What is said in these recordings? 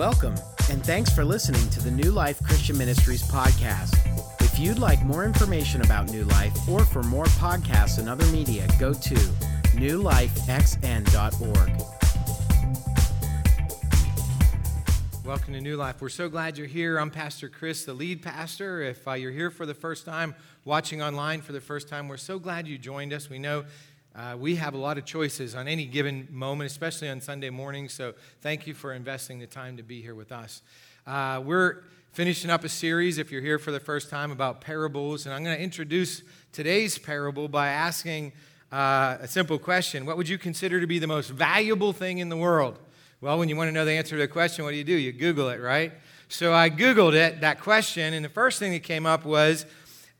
Welcome, and thanks for listening to the New Life Christian Ministries podcast. If you'd like more information about New Life or for more podcasts and other media, go to newlifexn.org. Welcome to New Life. We're so glad you're here. I'm Pastor Chris, the lead pastor. If uh, you're here for the first time, watching online for the first time, we're so glad you joined us. We know uh, we have a lot of choices on any given moment, especially on Sunday mornings. So thank you for investing the time to be here with us. Uh, we're finishing up a series, if you're here for the first time, about parables. And I'm going to introduce today's parable by asking uh, a simple question What would you consider to be the most valuable thing in the world? Well, when you want to know the answer to the question, what do you do? You Google it, right? So I Googled it, that question, and the first thing that came up was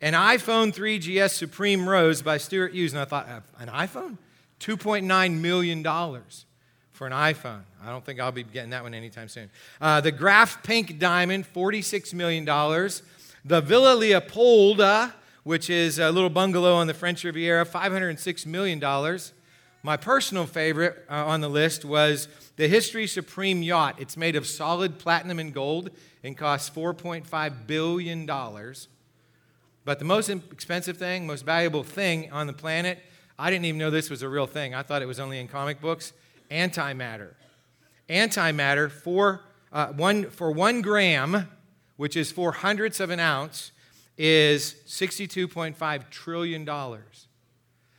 an iPhone 3GS Supreme Rose by Stuart Hughes. And I thought, an iPhone? $2.9 million for an iPhone. I don't think I'll be getting that one anytime soon. Uh, the Graf Pink Diamond, $46 million. The Villa Leopolda, which is a little bungalow on the French Riviera, $506 million. My personal favorite uh, on the list was the History Supreme Yacht. It's made of solid platinum and gold and costs $4.5 billion. But the most expensive thing, most valuable thing on the planet, I didn't even know this was a real thing. I thought it was only in comic books antimatter. Antimatter, for, uh, one, for one gram, which is four hundredths of an ounce, is $62.5 trillion.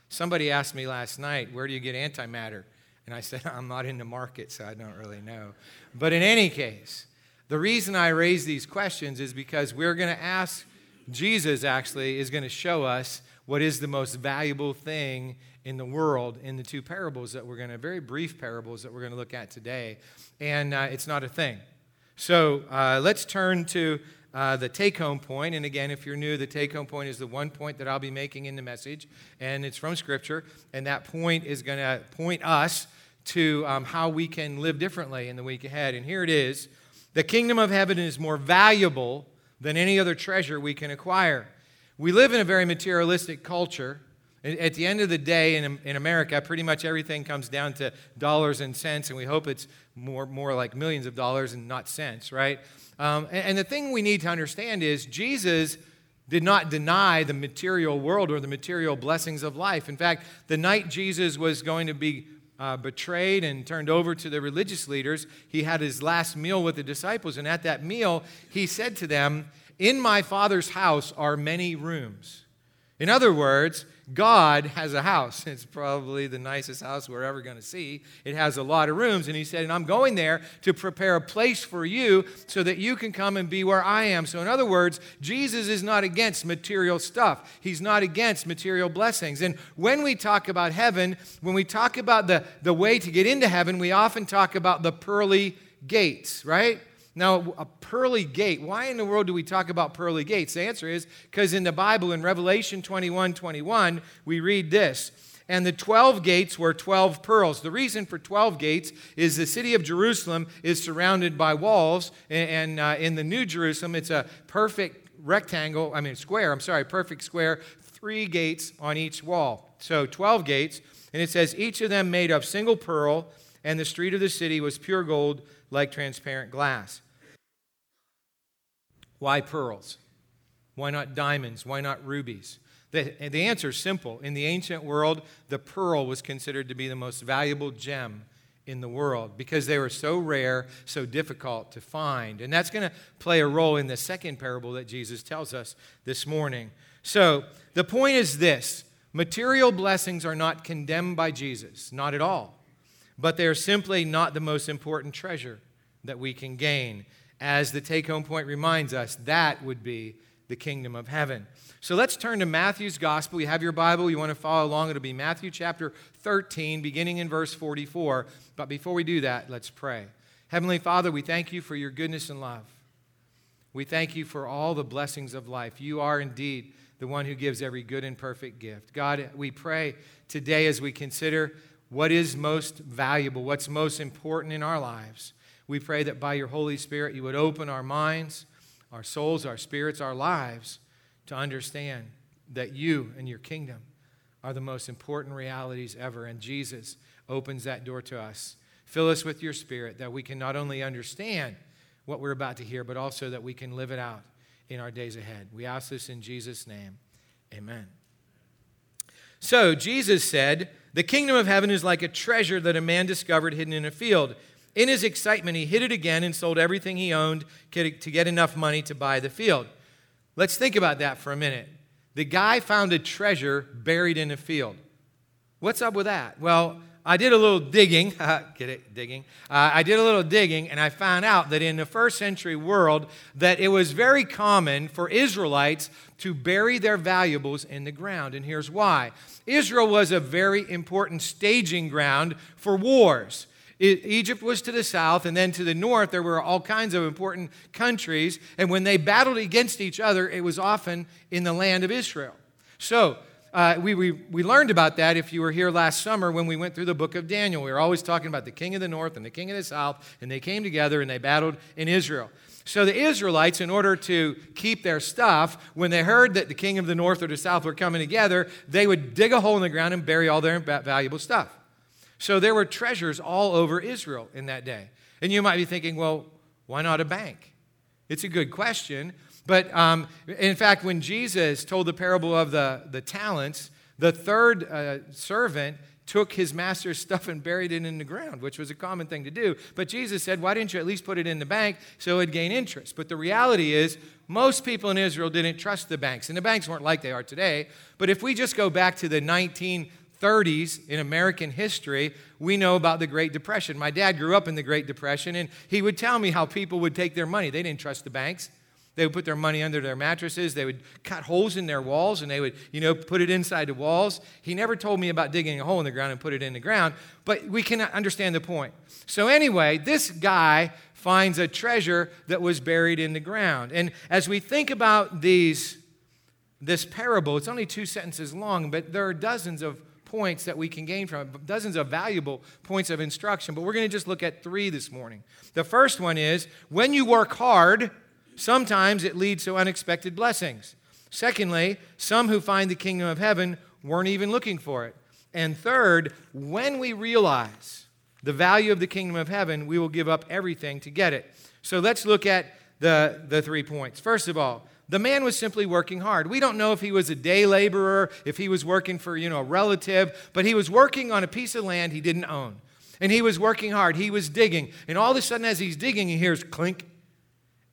Somebody asked me last night, Where do you get antimatter? And I said, I'm not in the market, so I don't really know. But in any case, the reason I raise these questions is because we're going to ask, Jesus actually is going to show us what is the most valuable thing in the world in the two parables that we're going to, very brief parables that we're going to look at today. And uh, it's not a thing. So uh, let's turn to uh, the take home point. And again, if you're new, the take home point is the one point that I'll be making in the message, and it's from Scripture. And that point is going to point us to um, how we can live differently in the week ahead. And here it is The kingdom of heaven is more valuable than any other treasure we can acquire. We live in a very materialistic culture. At the end of the day, in, in America, pretty much everything comes down to dollars and cents, and we hope it's more, more like millions of dollars and not cents, right? Um, and, and the thing we need to understand is Jesus did not deny the material world or the material blessings of life. In fact, the night Jesus was going to be uh, betrayed and turned over to the religious leaders, he had his last meal with the disciples. And at that meal, he said to them, In my Father's house are many rooms. In other words, God has a house. It's probably the nicest house we're ever going to see. It has a lot of rooms. And he said, And I'm going there to prepare a place for you so that you can come and be where I am. So, in other words, Jesus is not against material stuff, he's not against material blessings. And when we talk about heaven, when we talk about the, the way to get into heaven, we often talk about the pearly gates, right? Now, a pearly gate, why in the world do we talk about pearly gates? The answer is because in the Bible, in Revelation 21 21, we read this. And the 12 gates were 12 pearls. The reason for 12 gates is the city of Jerusalem is surrounded by walls. And, uh, in the New Jerusalem, it's a perfect rectangle, I mean, square, I'm sorry, perfect square, three gates on each wall. So 12 gates. And it says, each of them made of single pearl, and the street of the city was pure gold like transparent glass. Why pearls? Why not diamonds? Why not rubies? The, the answer is simple. In the ancient world, the pearl was considered to be the most valuable gem in the world because they were so rare, so difficult to find. And that's going to play a role in the second parable that Jesus tells us this morning. So the point is this material blessings are not condemned by Jesus, not at all but they are simply not the most important treasure that we can gain. As the take home point reminds us, that would be the kingdom of heaven. So let's turn to Matthew's gospel. You have your Bible, you want to follow along. It'll be Matthew chapter 13, beginning in verse 44. But before we do that, let's pray. Heavenly Father, we thank you for your goodness and love. We thank you for all the blessings of life. You are indeed the one who gives every good and perfect gift. God, we pray today as we consider what is most valuable, what's most important in our lives. We pray that by your Holy Spirit, you would open our minds, our souls, our spirits, our lives to understand that you and your kingdom are the most important realities ever. And Jesus opens that door to us. Fill us with your spirit that we can not only understand what we're about to hear, but also that we can live it out in our days ahead. We ask this in Jesus' name. Amen. So, Jesus said, The kingdom of heaven is like a treasure that a man discovered hidden in a field. In his excitement, he hid it again and sold everything he owned to get enough money to buy the field. Let's think about that for a minute. The guy found a treasure buried in a field. What's up with that? Well, I did a little digging. Get it? Digging. Uh, I did a little digging, and I found out that in the first century world, that it was very common for Israelites to bury their valuables in the ground. And here's why: Israel was a very important staging ground for wars. Egypt was to the south, and then to the north, there were all kinds of important countries. And when they battled against each other, it was often in the land of Israel. So, uh, we, we, we learned about that if you were here last summer when we went through the book of Daniel. We were always talking about the king of the north and the king of the south, and they came together and they battled in Israel. So the Israelites, in order to keep their stuff, when they heard that the king of the north or the south were coming together, they would dig a hole in the ground and bury all their valuable stuff. So there were treasures all over Israel in that day. And you might be thinking, well, why not a bank? It's a good question. But um, in fact, when Jesus told the parable of the, the talents, the third uh, servant took his master's stuff and buried it in the ground, which was a common thing to do. But Jesus said, Why didn't you at least put it in the bank so it'd gain interest? But the reality is, most people in Israel didn't trust the banks, and the banks weren't like they are today. But if we just go back to the 1930s in American history, we know about the Great Depression. My dad grew up in the Great Depression, and he would tell me how people would take their money. They didn't trust the banks. They would put their money under their mattresses. They would cut holes in their walls and they would, you know, put it inside the walls. He never told me about digging a hole in the ground and put it in the ground, but we can understand the point. So, anyway, this guy finds a treasure that was buried in the ground. And as we think about these, this parable, it's only two sentences long, but there are dozens of points that we can gain from it, dozens of valuable points of instruction. But we're going to just look at three this morning. The first one is when you work hard, sometimes it leads to unexpected blessings. Secondly, some who find the kingdom of heaven weren't even looking for it. And third, when we realize the value of the kingdom of heaven, we will give up everything to get it. So let's look at the, the three points. First of all, the man was simply working hard. We don't know if he was a day laborer, if he was working for, you know, a relative, but he was working on a piece of land he didn't own. And he was working hard. He was digging. And all of a sudden, as he's digging, he hears clink.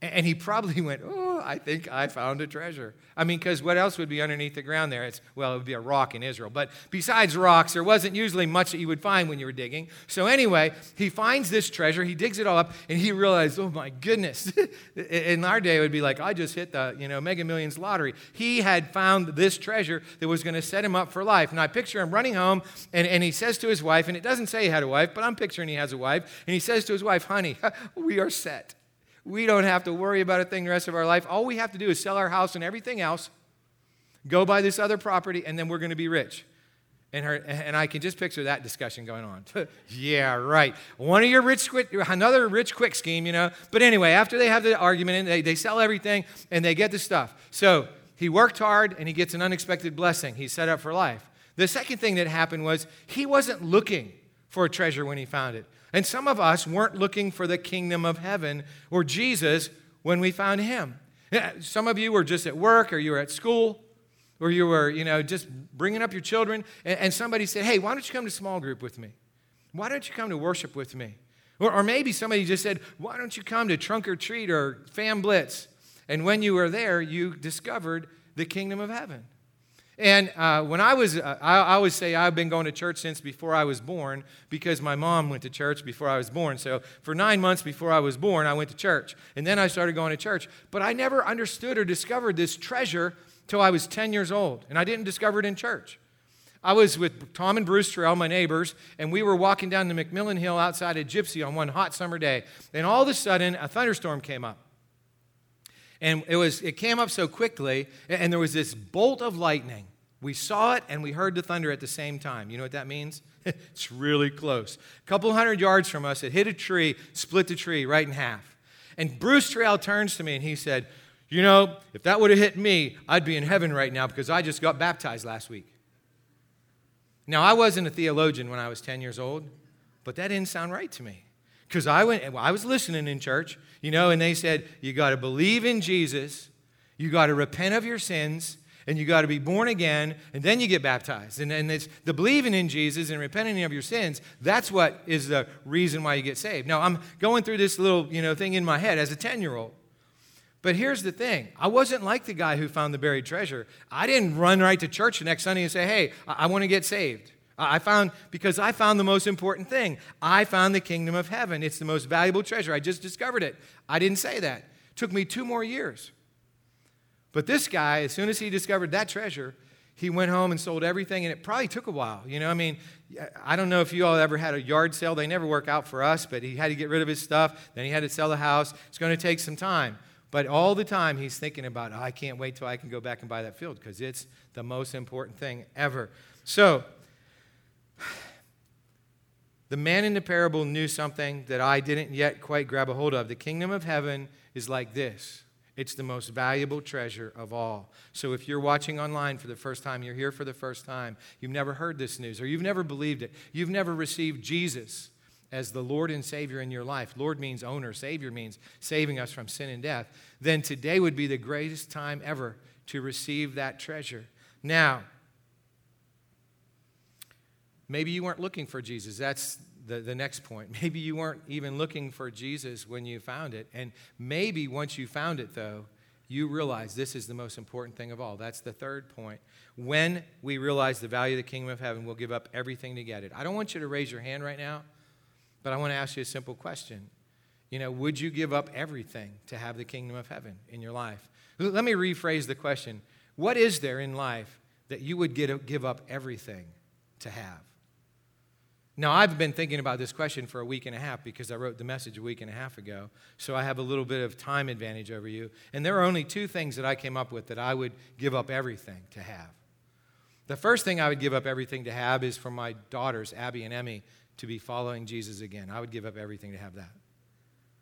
And he probably went, Oh, I think I found a treasure. I mean, because what else would be underneath the ground there? It's, well, it would be a rock in Israel. But besides rocks, there wasn't usually much that you would find when you were digging. So anyway, he finds this treasure, he digs it all up, and he realized, oh my goodness. in our day, it would be like, I just hit the, you know, Mega Millions lottery. He had found this treasure that was going to set him up for life. And I picture him running home, and, and he says to his wife, and it doesn't say he had a wife, but I'm picturing he has a wife, and he says to his wife, honey, we are set. We don't have to worry about a thing the rest of our life. All we have to do is sell our house and everything else, go buy this other property, and then we're going to be rich. And, her, and I can just picture that discussion going on. yeah, right. One of your rich quick, another rich quick scheme, you know. But anyway, after they have the argument and they, they sell everything and they get the stuff. So he worked hard and he gets an unexpected blessing. He's set up for life. The second thing that happened was he wasn't looking for a treasure when he found it. And some of us weren't looking for the kingdom of heaven or Jesus when we found him. Some of you were just at work or you were at school or you were, you know, just bringing up your children and, somebody said, hey, why don't you come to small group with me? Why don't you come to worship with me? Or, or maybe somebody just said, why don't you come to trunk or treat or fam blitz? And when you were there, you discovered the kingdom of heaven. And uh, when I was, uh, I, I, always say I've been going to church since before I was born because my mom went to church before I was born. So for nine months before I was born, I went to church. And then I started going to church. But I never understood or discovered this treasure till I was 10 years old. And I didn't discover it in church. I was with Tom and Bruce Terrell, my neighbors, and we were walking down the McMillan Hill outside of Gipsy on one hot summer day. And all of a sudden, a thunderstorm came up. And it, was, it came up so quickly, and there was this bolt of lightning. We saw it and we heard the thunder at the same time. You know what that means? it's really close. A couple hundred yards from us, it hit a tree, split the tree right in half. And Bruce Terrell turns to me and he said, You know, if that would have hit me, I'd be in heaven right now because I just got baptized last week. Now, I wasn't a theologian when I was 10 years old, but that didn't sound right to me. Because I went, I was listening in church, you know, and they said, you got to believe in Jesus, you got to repent of your sins, and you got to be born again, and then you get baptized. And, and it's the believing in Jesus and repenting of your sins, that's what is the reason why you get saved. Now, I'm going through this little, you know, thing in my head as a 10-year-old. But here's the thing I wasn't like the guy who found the buried treasure. I didn't run right to church the next Sunday and say, hey, I, I want to get saved. I found, because I found the most important thing. I found the kingdom of heaven. It's the most valuable treasure. I just discovered it. I didn't say that. It took me two more years. But this guy, as soon as he discovered that treasure, he went home and sold everything, and it probably took a while. You know, I mean, I don't know if you all ever had a yard sale. They never work out for us, but he had to get rid of his stuff. Then he had to sell the house. It's going to take some time. But all the time he's thinking about, oh, I can't wait till I can go back and buy that field because it's the most important thing ever. So, the man in the parable knew something that I didn't yet quite grab a hold of. The kingdom of heaven is like this it's the most valuable treasure of all. So if you're watching online for the first time, you're here for the first time, you've never heard this news, or you've never believed it, you've never received Jesus as the Lord and Savior in your life. Lord means owner, Savior means saving us from sin and death. Then today would be the greatest time ever to receive that treasure. Now, Maybe you weren't looking for Jesus. That's the, the next point. Maybe you weren't even looking for Jesus when you found it. And maybe once you found it, though, you realize this is the most important thing of all. That's the third point. When we realize the value of the kingdom of heaven, we'll give up everything to get it. I don't want you to raise your hand right now, but I want to ask you a simple question. You know, would you give up everything to have the kingdom of heaven in your life? Let me rephrase the question What is there in life that you would get, give up everything to have? Now, I've been thinking about this question for a week and a half because I wrote the message a week and a half ago. So I have a little bit of time advantage over you. And there are only two things that I came up with that I would give up everything to have. The first thing I would give up everything to have is for my daughters, Abby and Emmy, to be following Jesus again. I would give up everything to have that.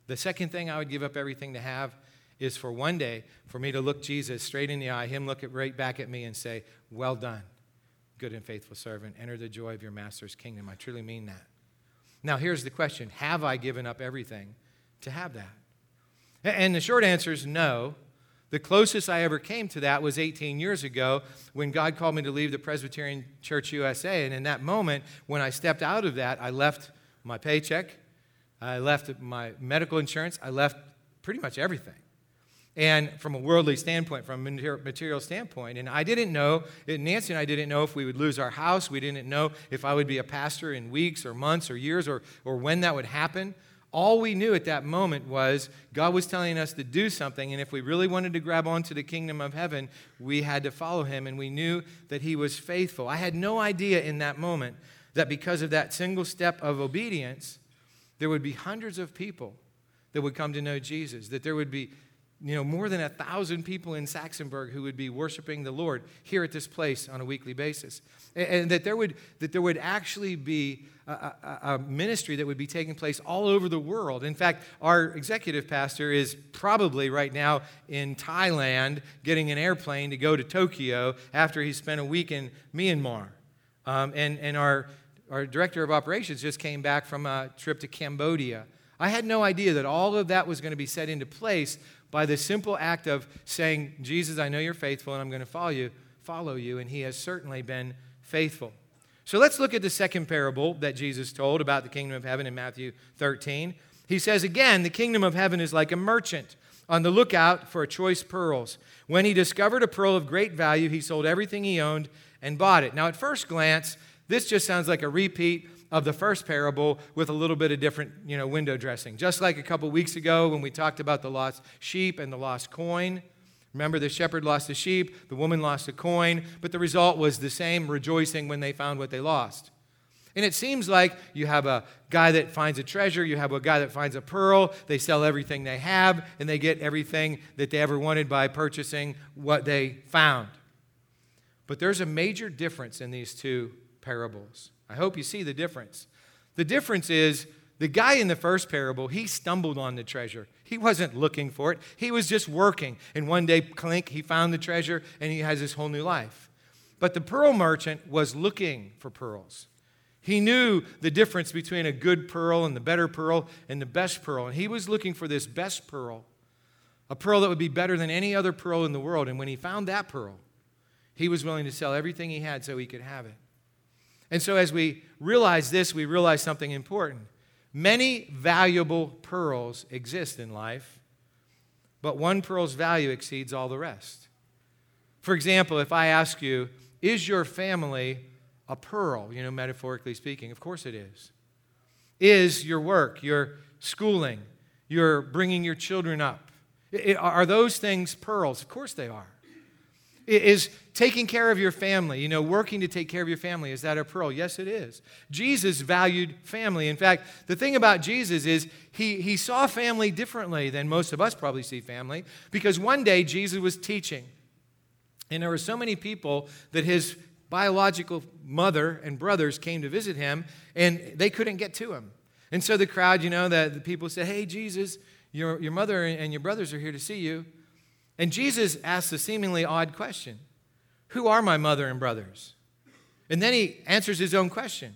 The second thing I would give up everything to have is for one day for me to look Jesus straight in the eye, him look right back at me and say, Well done good and faithful servant, enter the joy of your master's kingdom. I truly mean that. Now, here's the question Have I given up everything to have that? And the short answer is no. The closest I ever came to that was 18 years ago when God called me to leave the Presbyterian Church USA. And in that moment, when I stepped out of that, I left my paycheck, I left my medical insurance, I left pretty much everything and from a worldly standpoint, from a material standpoint. And I didn't know, Nancy and I didn't know if we would lose our house. We didn't know if I would be a pastor in weeks or months or years or, or when that would happen. All we knew at that moment was God was telling us to do something, and if we really wanted to grab onto the kingdom of heaven, we had to follow him, and we knew that he was faithful. I had no idea in that moment that because of that single step of obedience, there would be hundreds of people that would come to know Jesus, that there would be you know, more than a thousand people in Saxonburg who would be worshiping the Lord here at this place on a weekly basis. And, and that, there would, that there would actually be a, a, a, ministry that would be taking place all over the world. In fact, our executive pastor is probably right now in Thailand getting an airplane to go to Tokyo after he spent a week in Myanmar. Um, and, and our, our director of operations just came back from a trip to Cambodia. I had no idea that all of that was going to be set into place by the simple act of saying, Jesus, I know you're faithful and I'm going to follow you, follow you, and he has certainly been faithful. So let's look at the second parable that Jesus told about the kingdom of heaven in Matthew 13. He says, Again, the kingdom of heaven is like a merchant on the lookout for choice pearls. When he discovered a pearl of great value, he sold everything he owned and bought it. Now, at first glance, this just sounds like a repeat of the first parable with a little bit of different, you know, window dressing. Just like a couple weeks ago when we talked about the lost sheep and the lost coin. Remember, the shepherd lost the sheep, the woman lost a coin, but the result was the same rejoicing when they found what they lost. And it seems like you have a guy that finds a treasure, you have a guy that finds a pearl, they sell everything they have, and they get everything that they ever wanted by purchasing what they found. But there's a major difference in these two parables. I hope you see the difference. The difference is the guy in the first parable, he stumbled on the treasure. He wasn't looking for it, he was just working. And one day, clink, he found the treasure and he has his whole new life. But the pearl merchant was looking for pearls. He knew the difference between a good pearl and the better pearl and the best pearl. And he was looking for this best pearl, a pearl that would be better than any other pearl in the world. And when he found that pearl, he was willing to sell everything he had so he could have it. And so, as we realize this, we realize something important. Many valuable pearls exist in life, but one pearl's value exceeds all the rest. For example, if I ask you, is your family a pearl, you know, metaphorically speaking? Of course it is. Is your work, your schooling, your bringing your children up, are those things pearls? Of course they are. Is taking care of your family, you know, working to take care of your family, is that a pearl? Yes, it is. Jesus valued family. In fact, the thing about Jesus is he, he saw family differently than most of us probably see family because one day Jesus was teaching. And there were so many people that his biological mother and brothers came to visit him and they couldn't get to him. And so the crowd, you know, the, the people said, Hey, Jesus, your, your mother and your brothers are here to see you. And Jesus asks a seemingly odd question Who are my mother and brothers? And then he answers his own question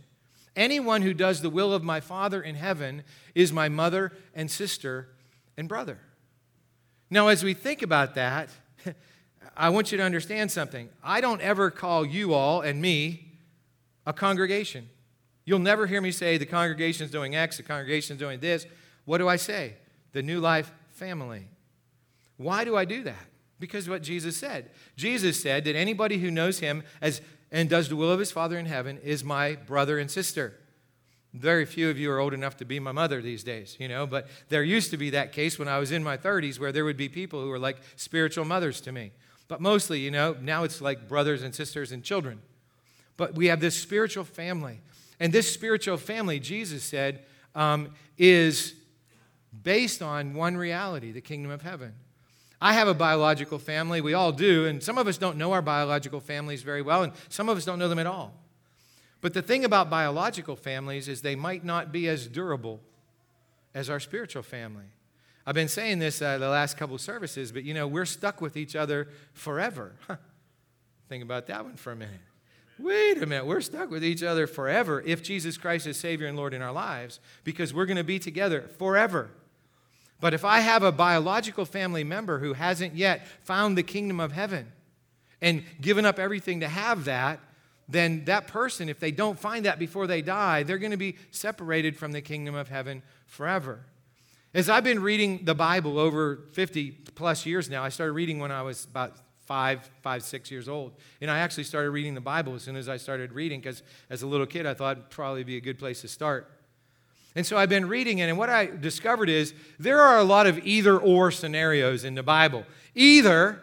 Anyone who does the will of my Father in heaven is my mother and sister and brother. Now, as we think about that, I want you to understand something. I don't ever call you all and me a congregation. You'll never hear me say the congregation's doing X, the congregation's doing this. What do I say? The New Life family. Why do I do that? Because what Jesus said. Jesus said that anybody who knows him as and does the will of his Father in heaven is my brother and sister. Very few of you are old enough to be my mother these days, you know, but there used to be that case when I was in my 30s where there would be people who were like spiritual mothers to me. But mostly, you know, now it's like brothers and sisters and children. But we have this spiritual family. And this spiritual family, Jesus said, um, is based on one reality the kingdom of heaven. I have a biological family. We all do. And some of us don't know our biological families very well, and some of us don't know them at all. But the thing about biological families is they might not be as durable as our spiritual family. I've been saying this uh, the last couple of services, but you know, we're stuck with each other forever. Think about that one for a minute. Wait a minute, we're stuck with each other forever if Jesus Christ is Savior and Lord in our lives because we're going to be together forever. But if I have a biological family member who hasn't yet found the kingdom of heaven and given up everything to have that, then that person, if they don't find that before they die, they're going to be separated from the kingdom of heaven forever. As I've been reading the Bible over 50 plus years now, I started reading when I was about five, five, six years old. And I actually started reading the Bible as soon as I started reading because as a little kid, I thought probably be a good place to start. And so I've been reading it, and what I discovered is there are a lot of either or scenarios in the Bible. Either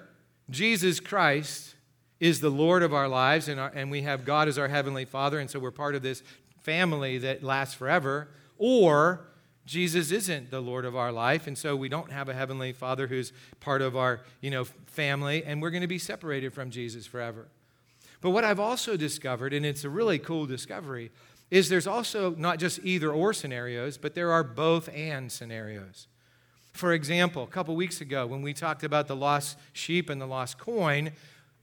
Jesus Christ is the Lord of our lives, and, our, and we have God as our Heavenly Father, and so we're part of this family that lasts forever, or Jesus isn't the Lord of our life, and so we don't have a heavenly Father who's part of our, you know, family, and we're going to be separated from Jesus forever. But what I've also discovered, and it's a really cool discovery, is there's also not just either or scenarios, but there are both and scenarios. For example, a couple weeks ago, when we talked about the lost sheep and the lost coin,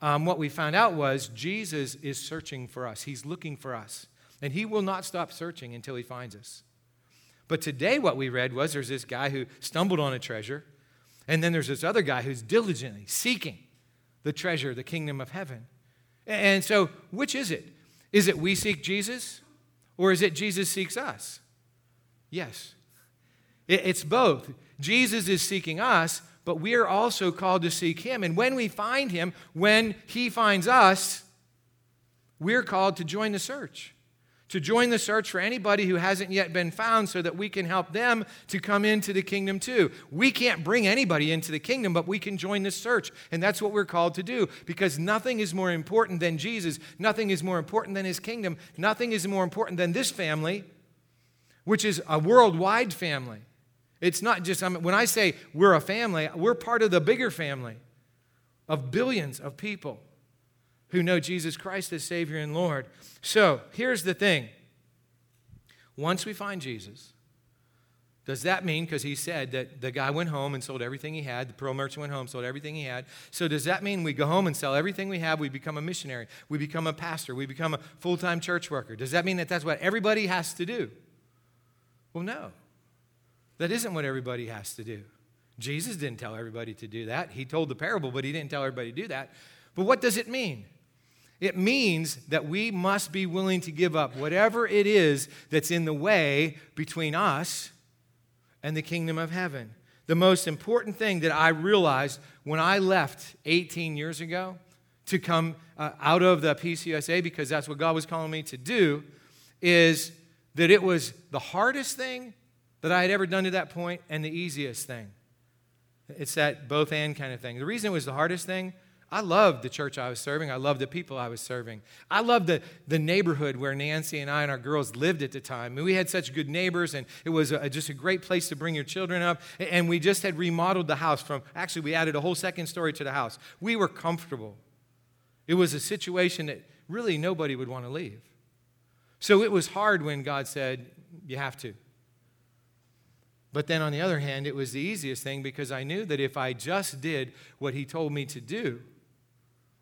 um, what we found out was Jesus is searching for us. He's looking for us, and he will not stop searching until he finds us. But today, what we read was there's this guy who stumbled on a treasure, and then there's this other guy who's diligently seeking the treasure, the kingdom of heaven. And so, which is it? Is it we seek Jesus, or is it Jesus seeks us? Yes. It's both. Jesus is seeking us, but we are also called to seek him. And when we find him, when he finds us, we're called to join the search to join the search for anybody who hasn't yet been found so that we can help them to come into the kingdom too. We can't bring anybody into the kingdom, but we can join the search. And that's what we're called to do because nothing is more important than Jesus. Nothing is more important than his kingdom. Nothing is more important than this family, which is a worldwide family. It's not just, I mean, when I say we're a family, we're part of the bigger family of billions of people who know Jesus Christ as Savior and Lord. So here's the thing once we find Jesus, Does that mean, because he said that the guy went home and sold everything he had, the pearl merchant went home, sold everything he had. So does that mean we go home and sell everything we have, we become a missionary, we become a pastor, we become a full time church worker? Does that mean that that's what everybody has to do? Well, no. That isn't what everybody has to do. Jesus didn't tell everybody to do that. He told the parable, but he didn't tell everybody to do that. But what does it mean? It means that we must be willing to give up whatever it is that's in the way between us and the kingdom of heaven. The most important thing that I realized when I left 18 years ago to come uh, out of the PCUSA, because that's what God was calling me to do, is that it was the hardest thing that I had ever done to that point and the easiest thing. It's that both and kind of thing. The reason it was the hardest thing I loved the church I was serving. I loved the people I was serving. I loved the, the neighborhood where Nancy and I and our girls lived at the time. I mean, we had such good neighbors, and it was a, just a great place to bring your children up. And we just had remodeled the house from, actually, we added a whole second story to the house. We were comfortable. It was a situation that really nobody would want to leave. So it was hard when God said, You have to. But then on the other hand, it was the easiest thing because I knew that if I just did what He told me to do,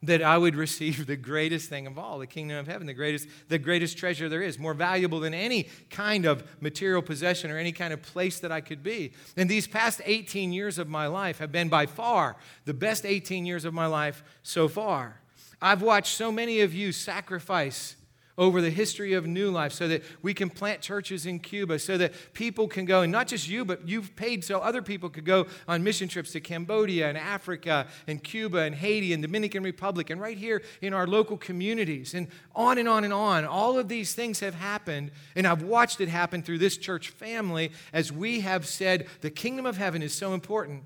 that I would receive the greatest thing of all, the kingdom of heaven, the greatest, the greatest treasure there is, more valuable than any kind of material possession or any kind of place that I could be. And these past 18 years of my life have been by far the best 18 years of my life so far. I've watched so many of you sacrifice over the history of New Life so that we can plant churches in Cuba, so that people can go, and not just you, but you've paid so other people could go on mission trips to Cambodia and Africa and Cuba and Haiti and Dominican Republic and right here in our local communities and on and on and on. All of these things have happened, and I've watched it happen through this church family as we have said the kingdom of heaven is so important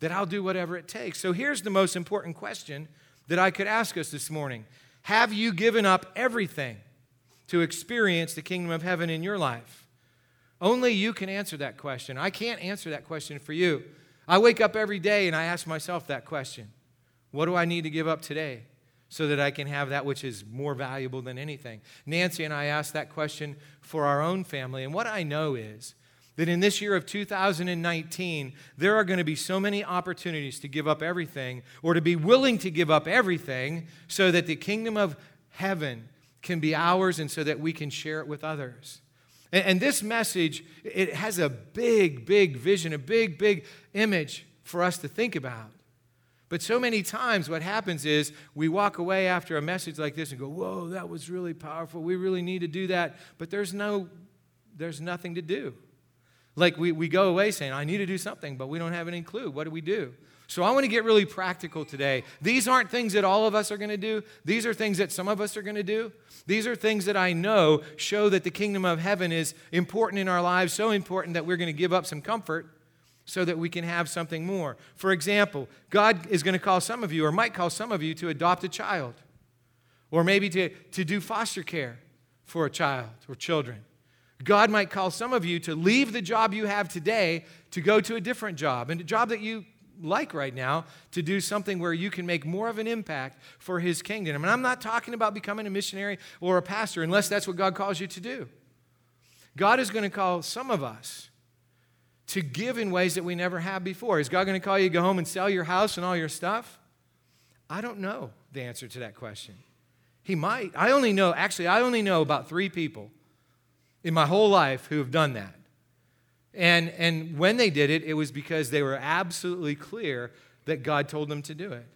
that I'll do whatever it takes. So here's the most important question that I could ask us this morning. Have you given up everything to experience the kingdom of heaven in your life? Only you can answer that question. I can't answer that question for you. I wake up every day and I ask myself that question What do I need to give up today so that I can have that which is more valuable than anything? Nancy and I asked that question for our own family. And what I know is that in this year of 2019, there are going to be so many opportunities to give up everything or to be willing to give up everything so that the kingdom of heaven can be ours and so that we can share it with others. And, this message, it has a big, big vision, a big, big image for us to think about. But so many times, what happens is we walk away after a message like this and go, Whoa, that was really powerful. We really need to do that. But there's, no, there's nothing to do. Like we, we go away saying, I need to do something, but we don't have any clue. What do we do? So I want to get really practical today. These aren't things that all of us are going to do, these are things that some of us are going to do. These are things that I know show that the kingdom of heaven is important in our lives, so important that we're going to give up some comfort so that we can have something more. For example, God is going to call some of you, or might call some of you, to adopt a child, or maybe to, to do foster care for a child or children. God might call some of you to leave the job you have today to go to a different job, and a job that you like right now to do something where you can make more of an impact for His kingdom. I mean, I'm not talking about becoming a missionary or a pastor unless that's what God calls you to do. God is going to call some of us to give in ways that we never have before. Is God going to call you to go home and sell your house and all your stuff? I don't know the answer to that question. He might. I only know, actually, I only know about three people in my whole life who have done that. And, and when they did it, it was because they were absolutely clear that God told them to do it.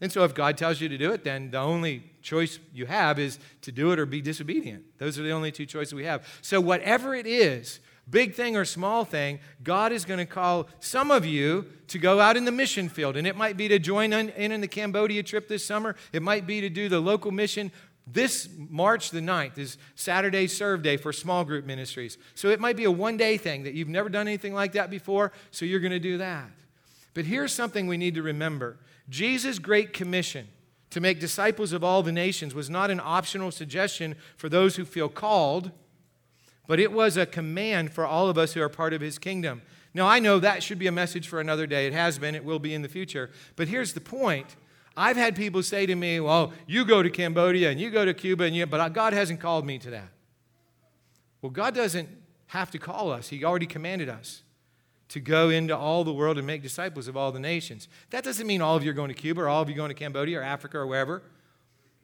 And so if God tells you to do it, then the only choice you have is to do it or be disobedient. Those are the only two choices we have. So, whatever it is, big thing or small thing, God is going to call some of you to go out in the mission field. And it might be to join in, in the Cambodia trip this summer, it might be to do the local mission this March the 9th is Saturday Serve Day for small group ministries. So it might be a one day thing that you've never done anything like that before, so you're going to do that. But here's something we need to remember Jesus' great commission to make disciples of all the nations was not an optional suggestion for those who feel called, but it was a command for all of us who are part of his kingdom. Now, I know that should be a message for another day. It has been, it will be in the future. But here's the point I've had people say to me, well, you go to Cambodia and you go to Cuba, and you, but God hasn't called me to that. Well, God doesn't have to call us. He already commanded us to go into all the world and make disciples of all the nations. That doesn't mean all of you are going to Cuba or all of you going to Cambodia or Africa or wherever.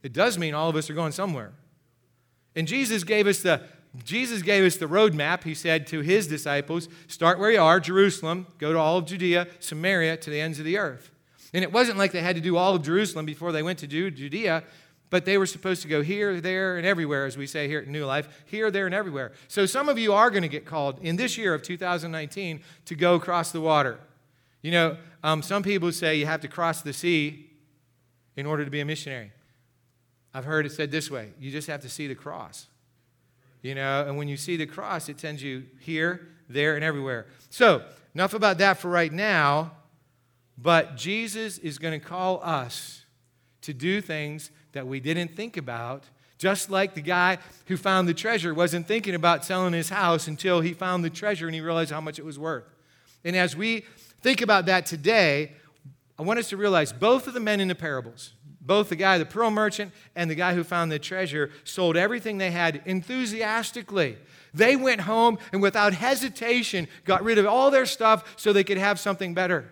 It does mean all of us are going somewhere. And Jesus gave us the Jesus gave us the roadmap. He said to his disciples, Start where you are, Jerusalem, go to all of Judea, Samaria, to the ends of the earth. And it wasn't like they had to do all of Jerusalem before they went to Judea, but they were supposed to go here, there, and everywhere, as we say here at New Life here, there, and everywhere. So some of you are going to get called in this year of 2019 to go across the water. You know, um, some people say you have to cross the sea in order to be a missionary. I've heard it said this way you just have to see the cross. You know, and when you see the cross, it sends you here, there, and everywhere. So, enough about that for right now. But Jesus is going to call us to do things that we didn't think about. Just like the guy who found the treasure wasn't thinking about selling his house until he found the treasure and he realized how much it was worth. And as we think about that today, I want us to realize both of the men in the parables, both the guy, the pearl merchant, and the guy who found the treasure sold everything they had enthusiastically. They went home and without hesitation got rid of all their stuff so they could have something better.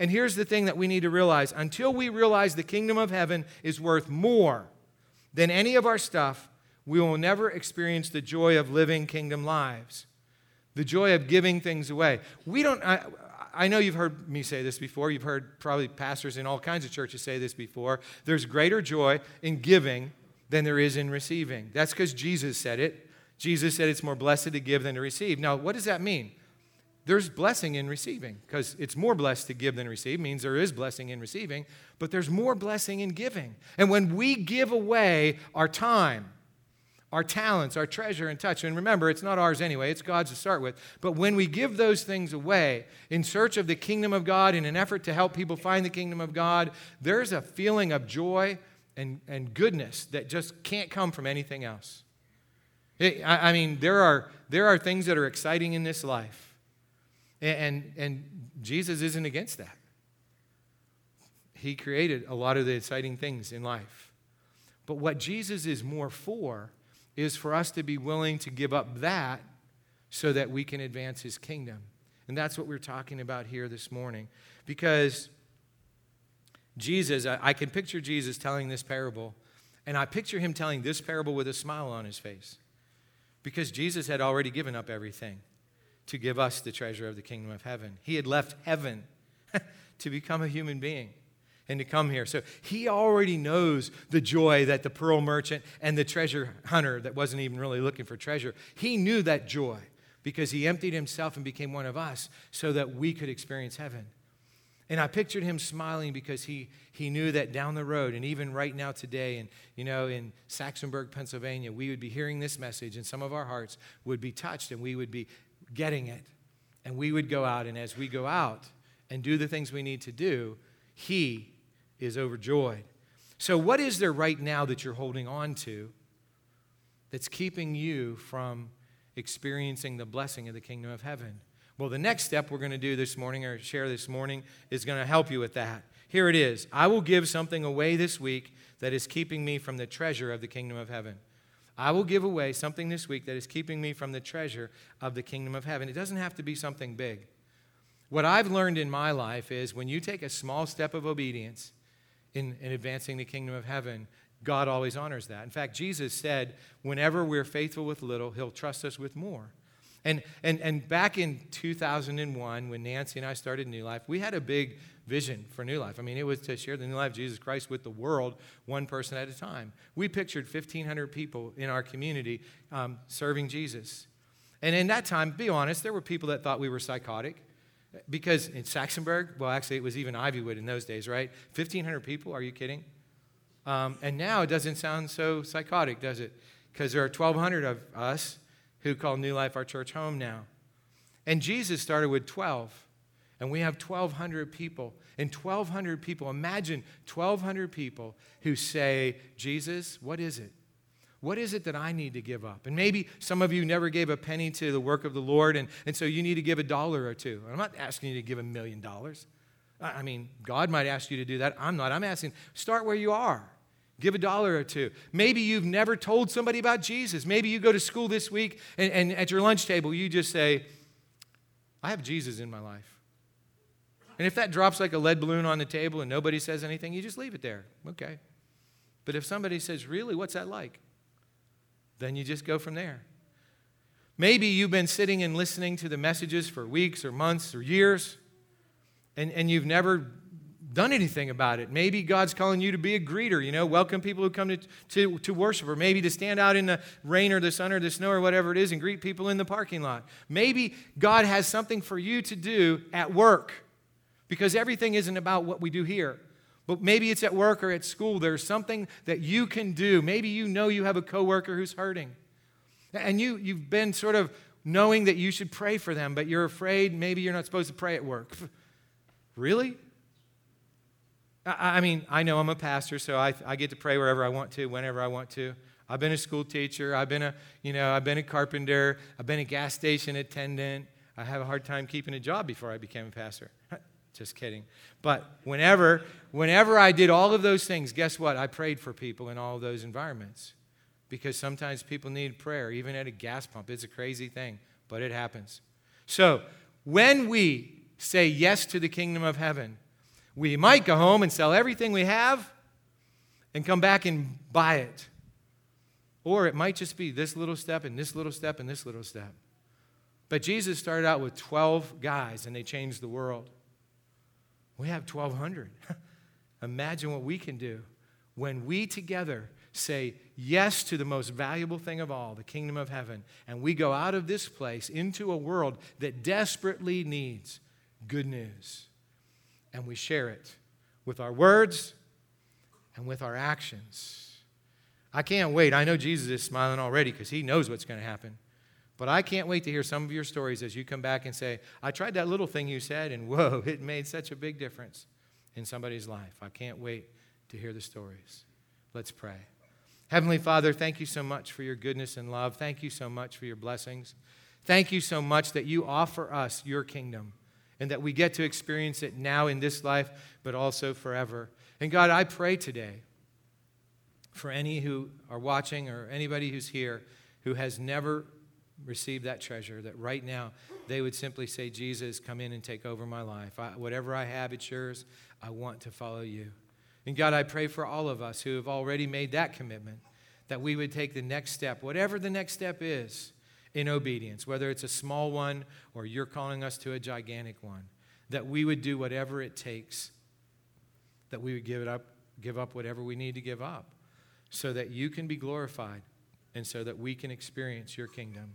And here's the thing that we need to realize until we realize the kingdom of heaven is worth more than any of our stuff, we will never experience the joy of living kingdom lives, the joy of giving things away. We don't, I, I know you've heard me say this before. You've heard probably pastors in all kinds of churches say this before. There's greater joy in giving than there is in receiving. That's because Jesus said it. Jesus said it's more blessed to give than to receive. Now, what does that mean? There's blessing in receiving because it's more blessed to give than receive, means there is blessing in receiving, but there's more blessing in giving. And when we give away our time, our talents, our treasure and touch. And remember, it's not ours anyway, it's God's to start with. But when we give those things away in search of the kingdom of God, in an effort to help people find the kingdom of God, there's a feeling of joy and, and goodness that just can't come from anything else. It, I, I, mean, there are, there are things that are exciting in this life. And, and, Jesus isn't against that. He created a lot of the exciting things in life. But what Jesus is more for is for us to be willing to give up that so that we can advance his kingdom. And that's what we're talking about here this morning. Because Jesus, I, I, can picture Jesus telling this parable, and I picture him telling this parable with a smile on his face. Because Jesus had already given up everything to give us the treasure of the kingdom of heaven. He had left heaven to become a human being and to come here. So he already knows the joy that the pearl merchant and the treasure hunter that wasn't even really looking for treasure, he knew that joy because he emptied himself and became one of us so that we could experience heaven. And I pictured him smiling because he, he knew that down the road, and even right now today, and you know, in Saxonburg, Pennsylvania, we would be hearing this message, and some of our hearts would be touched, and we would be getting it. And we would go out, and as we go out and do the things we need to do, he is overjoyed. So, what is there right now that you're holding on to that's keeping you from experiencing the blessing of the kingdom of heaven? Well, the next step we're going to do this morning or share this morning is going to help you with that. Here it is I will give something away this week that is keeping me from the treasure of the kingdom of heaven. I will give away something this week that is keeping me from the treasure of the kingdom of heaven. It doesn't have to be something big. What I've learned in my life is when you take a small step of obedience, in, in advancing the kingdom of heaven, God always honors that. In fact, Jesus said, whenever we're faithful with little, he'll trust us with more. And, and, and back in 2001, when Nancy and I started New Life, we had a big vision for New Life. I mean, it was to share the new life of Jesus Christ with the world, one person at a time. We pictured 1,500 people in our community um, serving Jesus. And in that time, be honest, there were people that thought we were psychotic. Because in Saxonburg, well, actually, it was even Ivywood in those days, right? 1,500 people, are you kidding? Um, and now it doesn't sound so psychotic, does it? Because there are 1,200 of us who call New Life our church home now. And Jesus started with 12, and we have 1,200 people. And 1,200 people, imagine 1,200 people who say, Jesus, what is it? What is it that I need to give up? And maybe some of you never gave a penny to the work of the Lord, and, and so you need to give a dollar or two. I'm not asking you to give a million dollars. I mean, God might ask you to do that. I'm not. I'm asking, start where you are. Give a dollar or two. Maybe you've never told somebody about Jesus. Maybe you go to school this week and, and at your lunch table, you just say, I have Jesus in my life. And if that drops like a lead balloon on the table and nobody says anything, you just leave it there. Okay. But if somebody says, Really, what's that like? Then you just go from there. Maybe you've been sitting and listening to the messages for weeks or months or years, and, and you've never done anything about it. Maybe God's calling you to be a greeter, you know, welcome people who come to, to, to worship, or maybe to stand out in the rain or the sun or the snow or whatever it is and greet people in the parking lot. Maybe God has something for you to do at work because everything isn't about what we do here. But maybe it's at work or at school. There's something that you can do. Maybe you know you have a coworker who's hurting. And you, you've been sort of knowing that you should pray for them, but you're afraid maybe you're not supposed to pray at work. really? I mean, I know I'm a pastor, so I, I get to pray wherever I want to, whenever I want to. I've been a school teacher. I've been a, you know, I've been a carpenter. I've been a gas station attendant. I have a hard time keeping a job before I became a pastor. Just kidding. But whenever, whenever I did all of those things, guess what? I prayed for people in all of those environments. Because sometimes people need prayer, even at a gas pump. It's a crazy thing, but it happens. So when we say yes to the kingdom of heaven, we might go home and sell everything we have and come back and buy it. Or it might just be this little step and this little step and this little step. But Jesus started out with 12 guys and they changed the world. We have 1,200. Imagine what we can do when we together say yes to the most valuable thing of all, the kingdom of heaven, and we go out of this place into a world that desperately needs good news and we share it with our words and with our actions. I can't wait. I know Jesus is smiling already because he knows what's going to happen. But I can't wait to hear some of your stories as you come back and say, I tried that little thing you said, and whoa, it made such a big difference in somebody's life. I can't wait to hear the stories. Let's pray. Heavenly Father, thank you so much for your goodness and love. Thank you so much for your blessings. Thank you so much that you offer us your kingdom and that we get to experience it now in this life, but also forever. And God, I pray today for any who are watching or anybody who's here who has never received that treasure, that right now they would simply say, Jesus, come in and take over my life. I, whatever I have, it's yours. I want to follow you. And God, I pray for all of us who have already made that commitment that we would take the next step, whatever the next step is in obedience, whether it's a small one or you're calling us to a gigantic one, that we would do whatever it takes, that we would give it up, give up whatever we need to give up, so that you can be glorified and so that we can experience your kingdom.